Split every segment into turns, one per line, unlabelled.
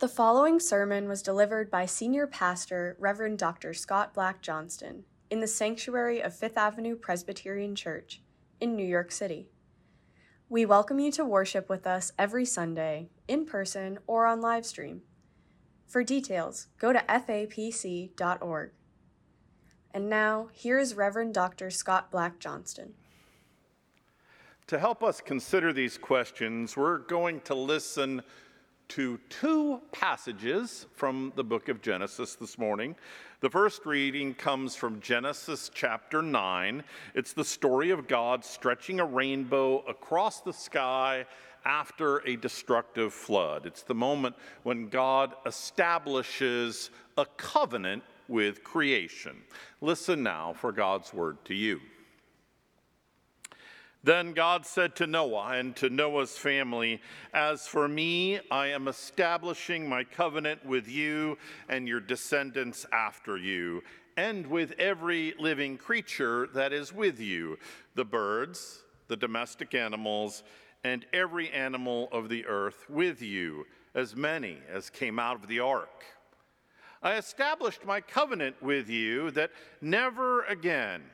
The following sermon was delivered by Senior Pastor Reverend Dr. Scott Black Johnston in the sanctuary of Fifth Avenue Presbyterian Church in New York City. We welcome you to worship with us every Sunday, in person or on live stream. For details, go to fapc.org. And now, here is Reverend Dr. Scott Black Johnston.
To help us consider these questions, we're going to listen to two passages from the book of Genesis this morning. The first reading comes from Genesis chapter 9. It's the story of God stretching a rainbow across the sky after a destructive flood. It's the moment when God establishes a covenant with creation. Listen now for God's word to you. Then God said to Noah and to Noah's family, As for me, I am establishing my covenant with you and your descendants after you, and with every living creature that is with you the birds, the domestic animals, and every animal of the earth with you, as many as came out of the ark. I established my covenant with you that never again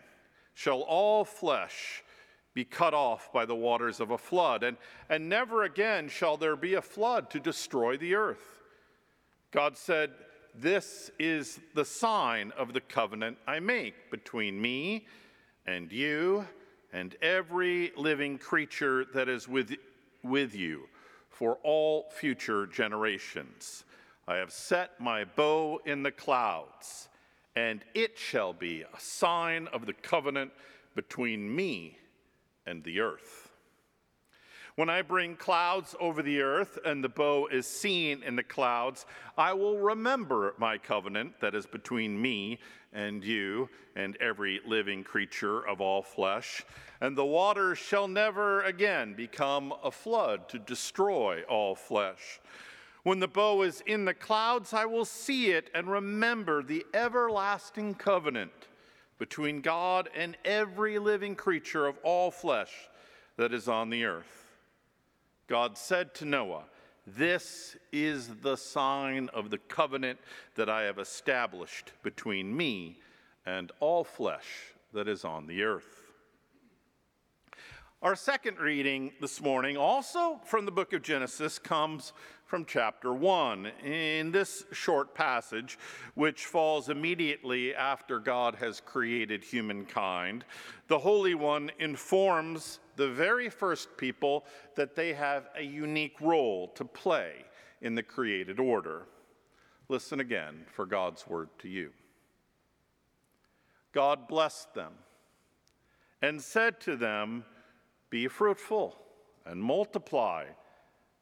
shall all flesh be cut off by the waters of a flood, and, and never again shall there be a flood to destroy the earth. God said, This is the sign of the covenant I make between me and you and every living creature that is with, with you for all future generations. I have set my bow in the clouds, and it shall be a sign of the covenant between me and the earth. When I bring clouds over the earth and the bow is seen in the clouds, I will remember my covenant that is between me and you and every living creature of all flesh. And the waters shall never again become a flood to destroy all flesh. When the bow is in the clouds, I will see it and remember the everlasting covenant between God and every living creature of all flesh that is on the earth. God said to Noah, This is the sign of the covenant that I have established between me and all flesh that is on the earth. Our second reading this morning, also from the book of Genesis, comes from chapter 1. In this short passage, which falls immediately after God has created humankind, the Holy One informs the very first people that they have a unique role to play in the created order. Listen again for God's word to you. God blessed them and said to them, be fruitful and multiply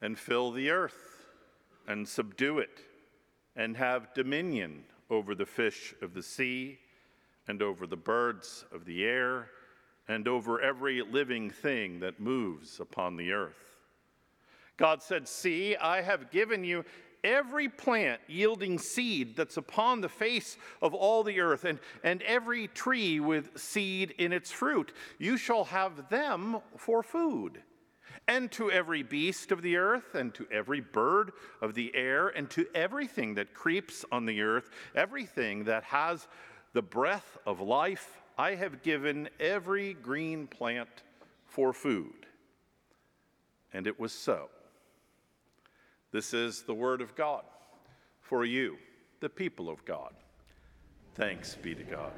and fill the earth and subdue it and have dominion over the fish of the sea and over the birds of the air and over every living thing that moves upon the earth. God said, See, I have given you every plant yielding seed that's upon the face of all the earth, and, and every tree with seed in its fruit. You shall have them for food. And to every beast of the earth, and to every bird of the air, and to everything that creeps on the earth, everything that has the breath of life, I have given every green plant for food. And it was so. This is the word of God for you, the people of God. Thanks be to God.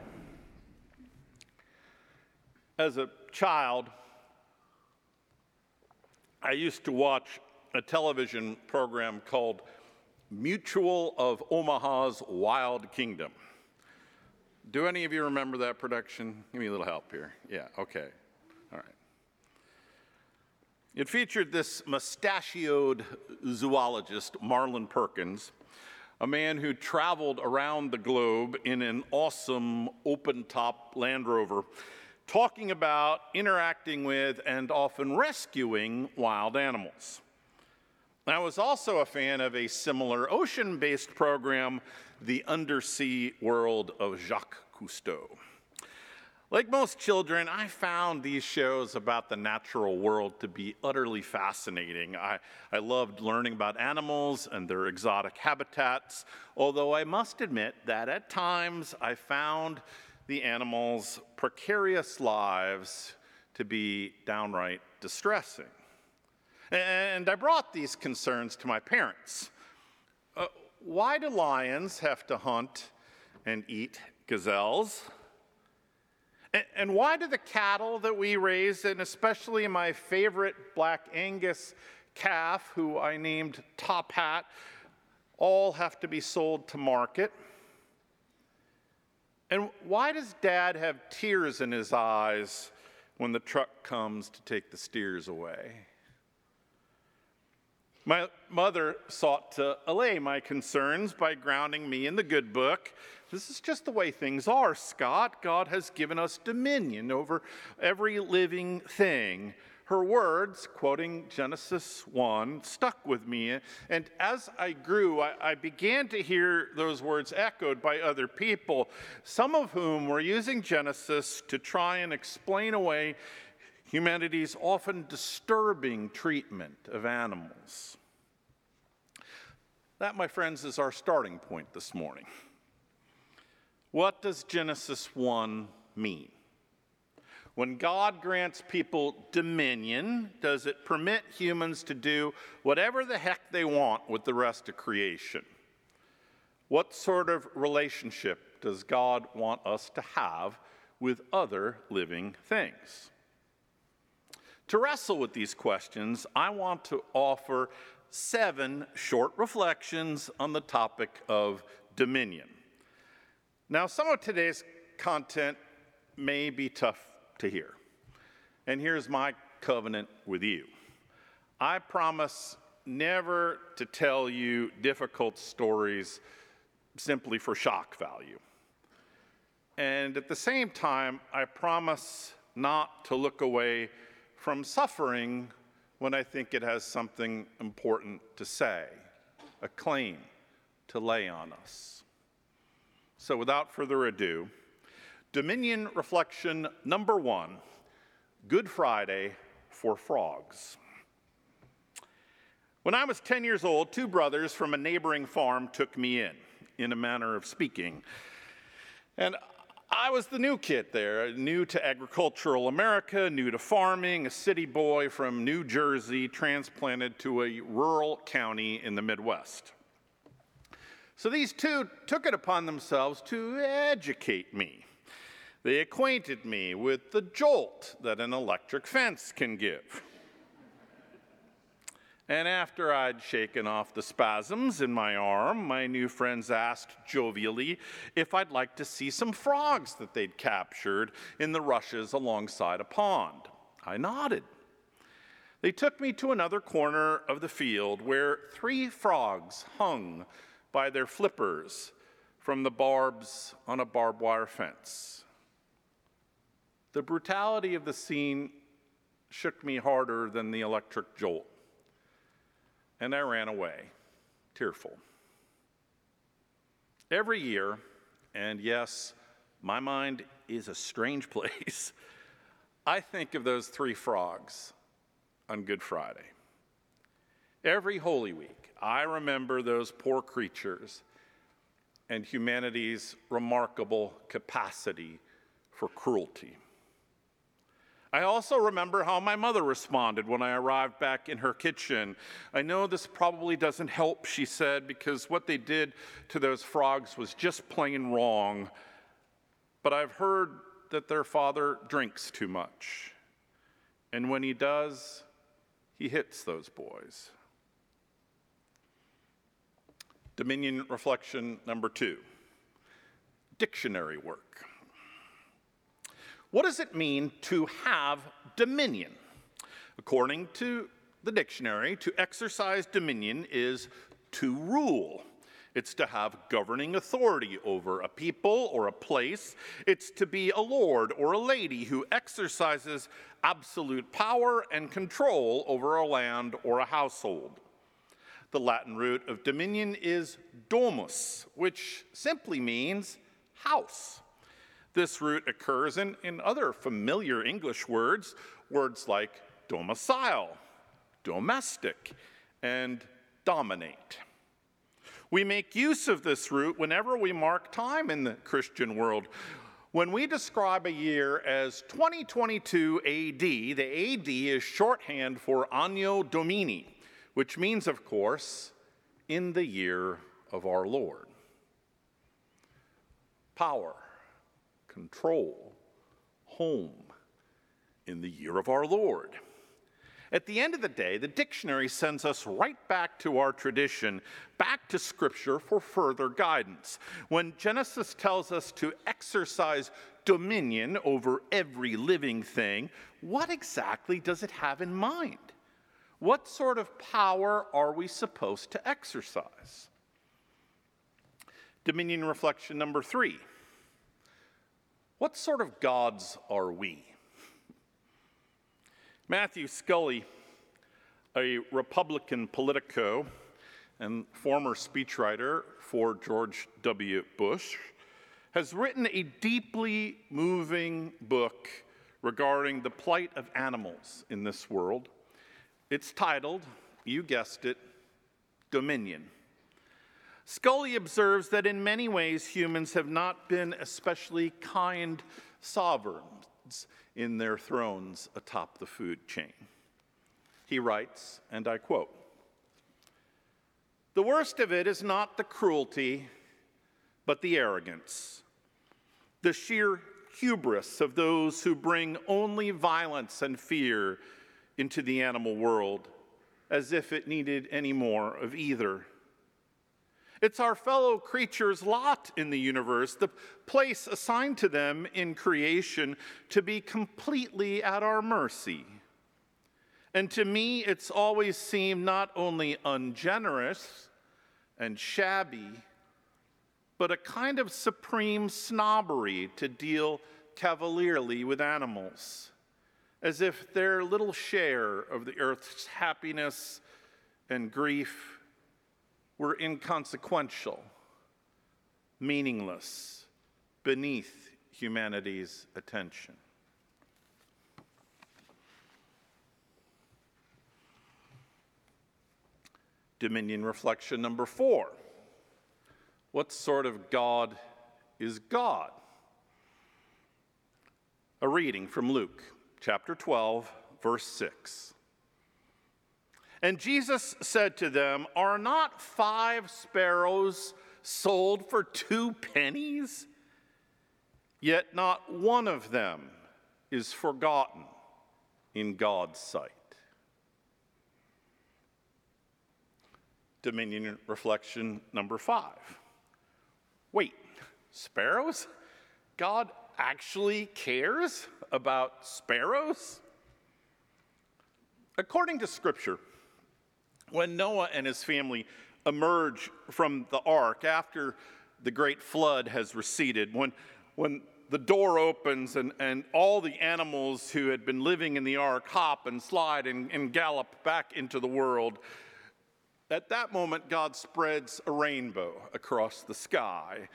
As a child, I used to watch a television program called Mutual of Omaha's Wild Kingdom. Do any of you remember that production? Give me a little help here. Yeah, okay. All right. It featured this mustachioed zoologist, Marlin Perkins, a man who traveled around the globe in an awesome open top Land Rover, talking about interacting with and often rescuing wild animals. I was also a fan of a similar ocean based program, The Undersea World of Jacques Cousteau. Like most children, I found these shows about the natural world to be utterly fascinating. I, I loved learning about animals and their exotic habitats, although I must admit that at times I found the animals' precarious lives to be downright distressing. And I brought these concerns to my parents. Uh, why do lions have to hunt and eat gazelles? And, why do the cattle that we raise, and especially my favorite black Angus calf, who I named Top Hat, all have to be sold to market? And why does dad have tears in his eyes when the truck comes to take the steers away? My mother sought to allay my concerns by grounding me in the good book this is just the way things are, Scott. God has given us dominion over every living thing. Her words, quoting Genesis 1, stuck with me. And as I grew, I, I began to hear those words echoed by other people, some of whom were using Genesis to try and explain away humanity's often disturbing treatment of animals. That, my friends, is our starting point this morning. What does Genesis 1 mean? When God grants people dominion, does it permit humans to do whatever the heck they want with the rest of creation? What sort of relationship does God want us to have with other living things? To wrestle with these questions, I want to offer seven short reflections on the topic of dominion. Now, some of today's content may be tough to hear. And here's my covenant with you I promise never to tell you difficult stories simply for shock value. And at the same time, I promise not to look away from suffering when I think it has something important to say, a claim to lay on us. So without further ado, Dominion reflection number one Good Friday for frogs. When I was 10 years old, two brothers from a neighboring farm took me in, in a manner of speaking. And I was the new kid there, new to agricultural America, new to farming, a city boy from New Jersey, transplanted to a rural county in the Midwest. So these two took it upon themselves to educate me. They acquainted me with the jolt that an electric fence can give. And after I'd shaken off the spasms in my arm, my new friends asked jovially if I'd like to see some frogs that they'd captured in the rushes alongside a pond. I nodded. They took me to another corner of the field where three frogs hung by their flippers from the barbs on a barbed wire fence. The brutality of the scene shook me harder than the electric jolt, and I ran away, tearful. Every year, and yes, my mind is a strange place, I think of those three frogs on Good Friday. Every Holy Week, I remember those poor creatures and humanity's remarkable capacity for cruelty. I also remember how my mother responded when I arrived back in her kitchen. I know this probably doesn't help, she said, because what they did to those frogs was just plain wrong. But I've heard that their father drinks too much. And when he does, he hits those boys. Dominion reflection number two dictionary work. What does it mean to have dominion? According to the dictionary, to exercise dominion is to rule. It's to have governing authority over a people or a place. It's to be a lord or a lady who exercises absolute power and control over a land or a household. The Latin root of dominion is domus, which simply means house. This root occurs in, in other familiar English words, words like domicile, domestic, and dominate. We make use of this root whenever we mark time in the Christian world. When we describe a year as 2022 AD, the AD is shorthand for Anno Domini, which means, of course, in the year of our Lord. Power, control, home, in the year of our Lord. At the end of the day, the dictionary sends us right back to our tradition, back to Scripture for further guidance. When Genesis tells us to exercise dominion over every living thing, what exactly does it have in mind? What sort of power are we supposed to exercise? Dominion reflection number three. What sort of gods are we? Matthew Scully, a Republican politico and former speechwriter for George W. Bush, has written a deeply moving book regarding the plight of animals in this world. It's titled, you guessed it, Dominion. Scully observes that in many ways humans have not been especially kind sovereigns in their thrones atop the food chain. He writes, and I quote The worst of it is not the cruelty, but the arrogance, the sheer hubris of those who bring only violence and fear into the animal world, as if it needed any more of either. It's our fellow creatures' lot in the universe, the place assigned to them in creation to be completely at our mercy. And to me, it's always seemed not only ungenerous and shabby, but a kind of supreme snobbery to deal cavalierly with animals, as if their little share of the earth's happiness and grief were inconsequential, meaningless, beneath humanity's attention. Dominion reflection number four. What sort of God is God? A reading from Luke chapter 12, verse 6. And Jesus said to them, Are not five sparrows sold for two pennies? Yet not one of them is forgotten in God's sight. Dominion reflection number five. Wait, sparrows? God actually cares about sparrows? According to Scripture, when Noah and his family emerge from the ark after the great flood has receded, when, when the door opens and, and all the animals who had been living in the ark hop and slide and, and gallop back into the world, at that moment, God spreads a rainbow across the sky.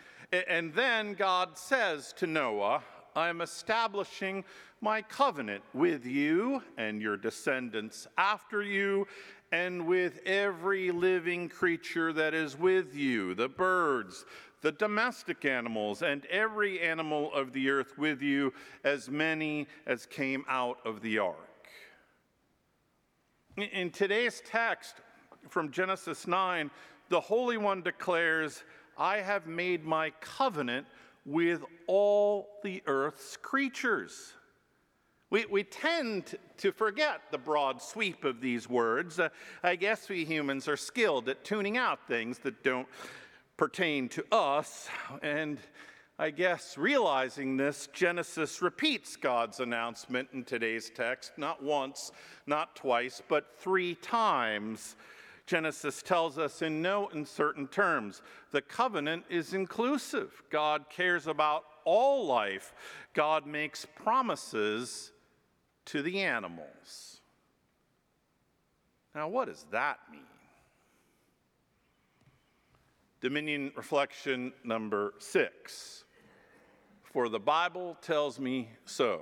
And then God says to Noah, I am establishing my covenant with you and your descendants after you, and with every living creature that is with you the birds, the domestic animals, and every animal of the earth with you, as many as came out of the ark. In today's text from Genesis 9, the Holy One declares, I have made my covenant with all the earth's creatures. We, we tend to forget the broad sweep of these words. Uh, I guess we humans are skilled at tuning out things that don't pertain to us. And I guess realizing this, Genesis repeats God's announcement in today's text, not once, not twice, but three times. Genesis tells us in no uncertain terms the covenant is inclusive. God cares about all life. God makes promises to the animals. Now, what does that mean? Dominion reflection number six for the Bible tells me so.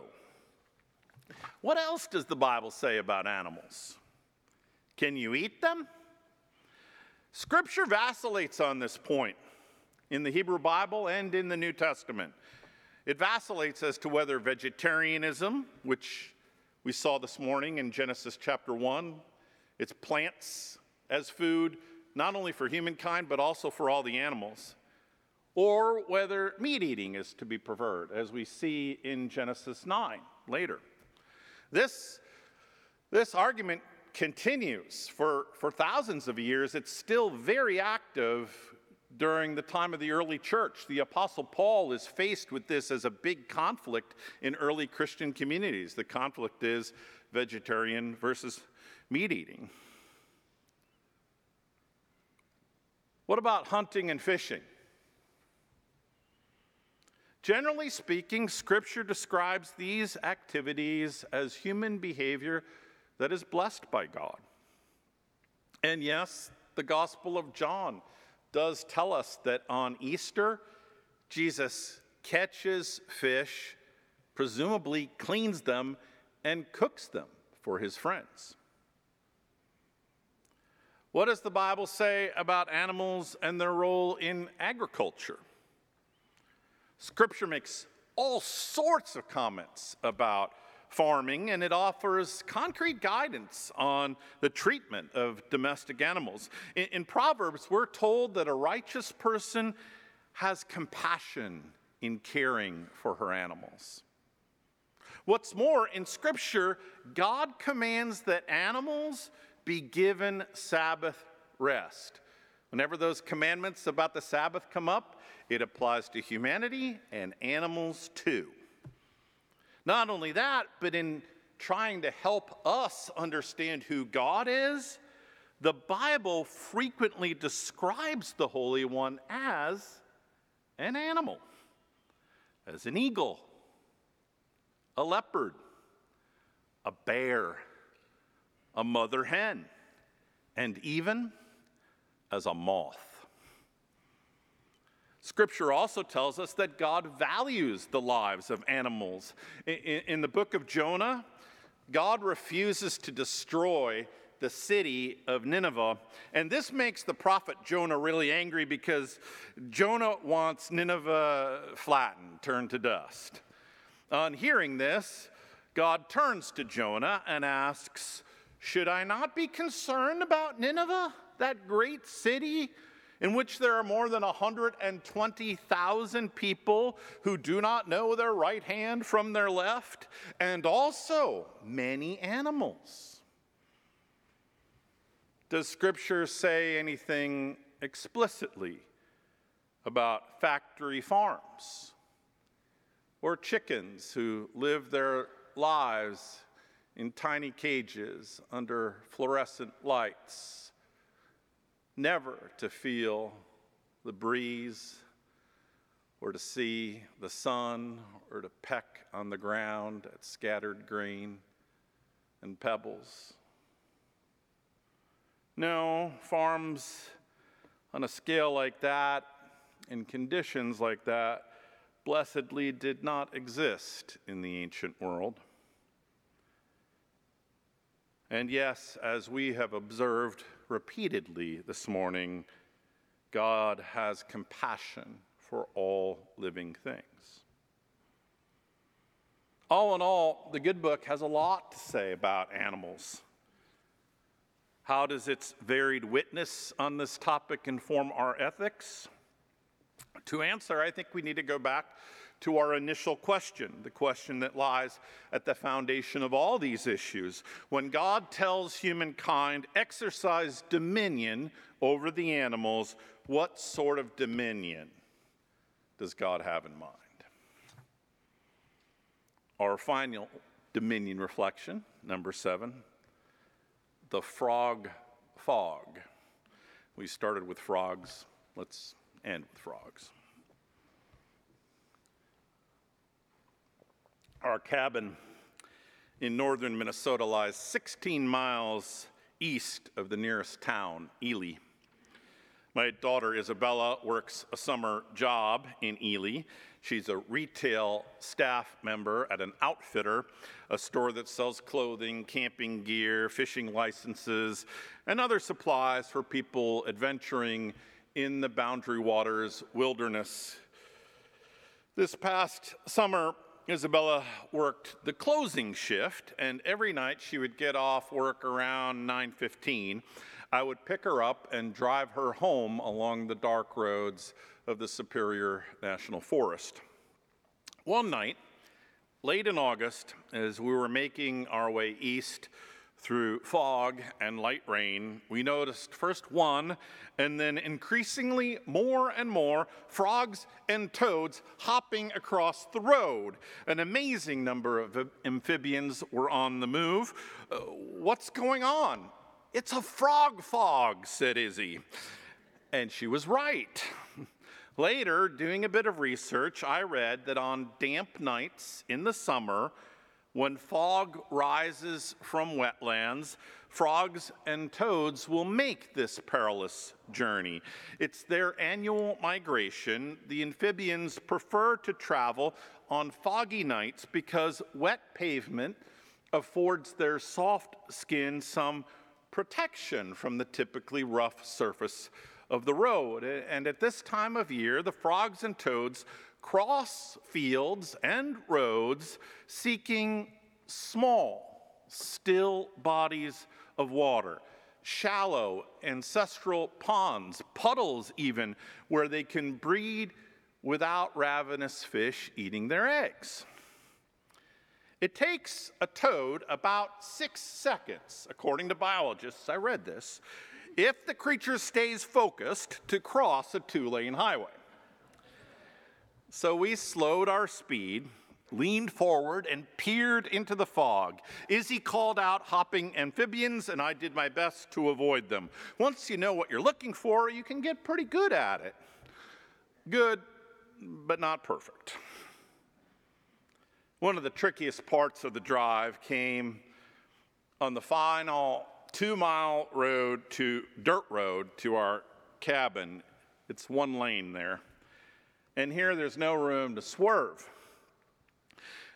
What else does the Bible say about animals? Can you eat them? Scripture vacillates on this point in the Hebrew Bible and in the New Testament. It vacillates as to whether vegetarianism, which we saw this morning in Genesis chapter 1, it's plants as food, not only for humankind, but also for all the animals, or whether meat eating is to be preferred, as we see in Genesis 9 later. This, this argument continues for, for thousands of years. It's still very active during the time of the early church. The Apostle Paul is faced with this as a big conflict in early Christian communities. The conflict is vegetarian versus meat eating. What about hunting and fishing? Generally speaking, Scripture describes these activities as human behavior that is blessed by God. And yes, the Gospel of John does tell us that on Easter, Jesus catches fish, presumably cleans them, and cooks them for his friends. What does the Bible say about animals and their role in agriculture? Scripture makes all sorts of comments about farming, and it offers concrete guidance on the treatment of domestic animals. In, in, Proverbs, we're told that a righteous person has compassion in caring for her animals. What's more, in Scripture, God commands that animals be given Sabbath rest. Whenever those commandments about the Sabbath come up, it applies to humanity and animals too. Not only that, but in trying to help us understand who God is, the Bible frequently describes the Holy One as an animal, as an eagle, a leopard, a bear, a mother hen, and even as a moth. Scripture also tells us that God values the lives of animals. In, in, the book of Jonah, God refuses to destroy the city of Nineveh. And this makes the prophet Jonah really angry because Jonah wants Nineveh flattened, turned to dust. On hearing this, God turns to Jonah and asks, Should I not be concerned about Nineveh, that great city? In which there are more than 120,000 people who do not know their right hand from their left, and also many animals. Does Scripture say anything explicitly about factory farms or chickens who live their lives in tiny cages under fluorescent lights? Never to feel the breeze or to see the sun or to peck on the ground at scattered grain and pebbles. No, farms on a scale like that, in conditions like that, blessedly did not exist in the ancient world. And yes, as we have observed repeatedly this morning, God has compassion for all living things. All in all, the good book has a lot to say about animals. How does its varied witness on this topic inform our ethics? To answer, I think we need to go back to our initial question, the question that lies at the foundation of all these issues. When God tells humankind, exercise dominion over the animals, what sort of dominion does God have in mind? Our final dominion reflection, number seven, the frog fog. We started with frogs, let's end with frogs. Our cabin in northern Minnesota lies 16 miles east of the nearest town, Ely. My daughter Isabella works a summer job in Ely. She's a retail staff member at an outfitter, a store that sells clothing, camping gear, fishing licenses, and other supplies for people adventuring in the Boundary Waters wilderness. This past summer, Isabella worked the closing shift, and every night she would get off work around 9:15. I would pick her up and drive her home along the dark roads of the Superior National Forest. One night, late in August, as we were making our way east through fog and light rain, we noticed first one and then increasingly more and more frogs and toads hopping across the road. An amazing number of amphibians were on the move. Uh, what's going on? It's a frog fog, said Izzy. And she was right. Later, doing a bit of research, I read that on damp nights in the summer, when fog rises from wetlands, frogs and toads will make this perilous journey. It's their annual migration. The amphibians prefer to travel on foggy nights because wet pavement affords their soft skin some protection from the typically rough surface of the road. And at this time of year, the frogs and toads cross fields and roads seeking small, still bodies of water, shallow ancestral ponds, puddles even, where they can breed without ravenous fish eating their eggs. It takes a toad about six seconds, according to biologists, I read this, if the creature stays focused to cross a two lane highway. So we slowed our speed, leaned forward, and peered into the fog. Izzy called out hopping amphibians, and I did my best to avoid them. Once you know what you're looking for, you can get pretty good at it. Good, but not perfect. One of the trickiest parts of the drive came on the final two mile road to dirt road to our cabin. It's one lane there. And here there's no room to swerve.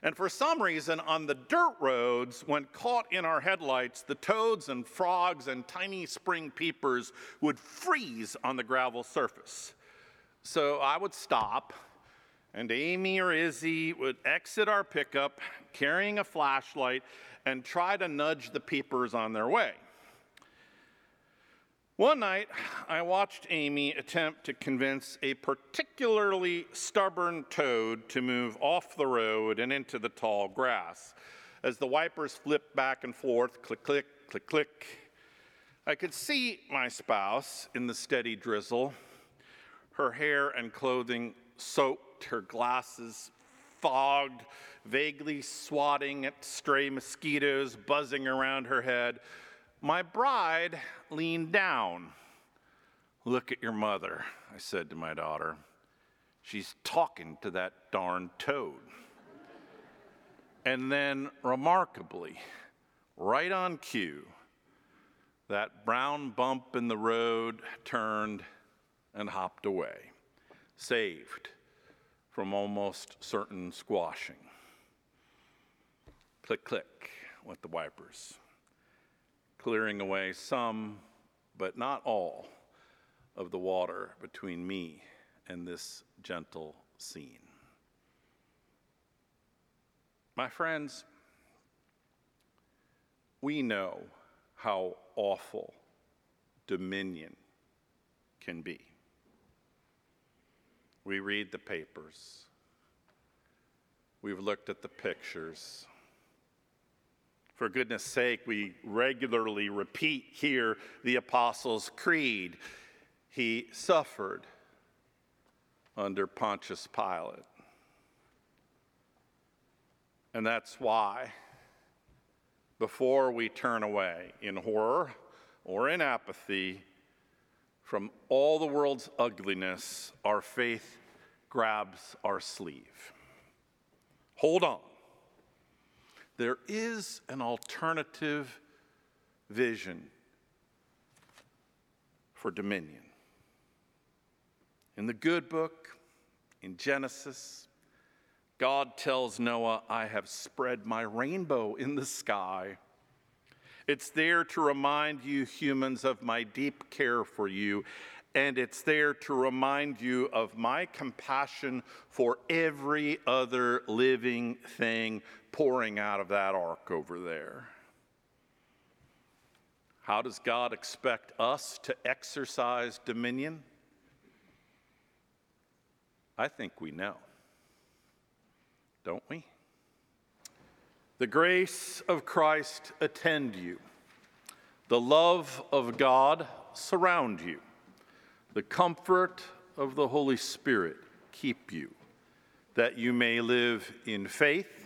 And for some reason, on the dirt roads, when caught in our headlights, the toads and frogs and tiny spring peepers would freeze on the gravel surface. So I would stop, and Amy or Izzy would exit our pickup carrying a flashlight and try to nudge the peepers on their way. One night, I watched Amy attempt to convince a particularly stubborn toad to move off the road and into the tall grass. As the wipers flipped back and forth, click, click, click, click, I could see my spouse in the steady drizzle, her hair and clothing soaked, her glasses fogged, vaguely swatting at stray mosquitoes buzzing around her head my bride leaned down. Look at your mother, I said to my daughter. She's talking to that darn toad. and then, remarkably, right on cue, that brown bump in the road turned and hopped away, saved from almost certain squashing. Click, click, went the wipers clearing away some, but not all, of the water between me and this gentle scene. My friends, we know how awful dominion can be. We read the papers. We've looked at the pictures. For goodness sake, we regularly repeat here the Apostles' Creed. He suffered under Pontius Pilate. And that's why, before we turn away in horror or in apathy from all the world's ugliness, our faith grabs our sleeve. Hold on there is an alternative vision for dominion. In the good book, in Genesis, God tells Noah, I have spread my rainbow in the sky. It's there to remind you, humans, of my deep care for you. And it's there to remind you of my compassion for every other living thing pouring out of that ark over there. How does God expect us to exercise dominion? I think we know, don't we? The grace of Christ attend you, the love of God surround you, the comfort of the Holy Spirit keep you, that you may live in faith,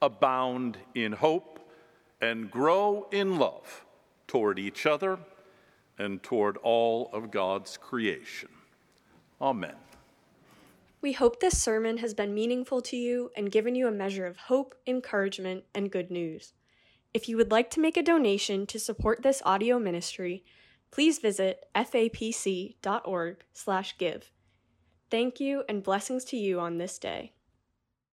abound in hope, and grow in love toward each other and toward all of God's creation. Amen.
We hope this sermon has been meaningful to you and given you a measure of hope, encouragement, and good news. If you would like to make a donation to support this audio ministry, please visit fapc.org/give. Thank you and blessings to you on this day.